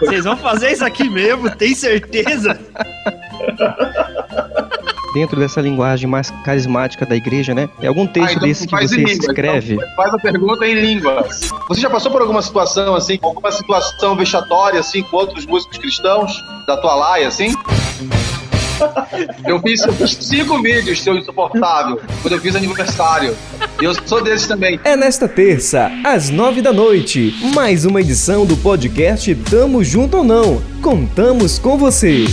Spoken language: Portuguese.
Vocês vão fazer isso aqui mesmo? Tem certeza? dentro dessa linguagem mais carismática da igreja, né? É algum texto ah, então desse que você língua, escreve? Então faz a pergunta em línguas. Você já passou por alguma situação assim, alguma situação vexatória assim com outros músicos cristãos da tua laia assim? Eu fiz, eu fiz cinco vídeos, seu insuportável, quando eu fiz aniversário. Eu sou desses também. É nesta terça, às nove da noite, mais uma edição do podcast Tamo Junto ou Não. Contamos com você.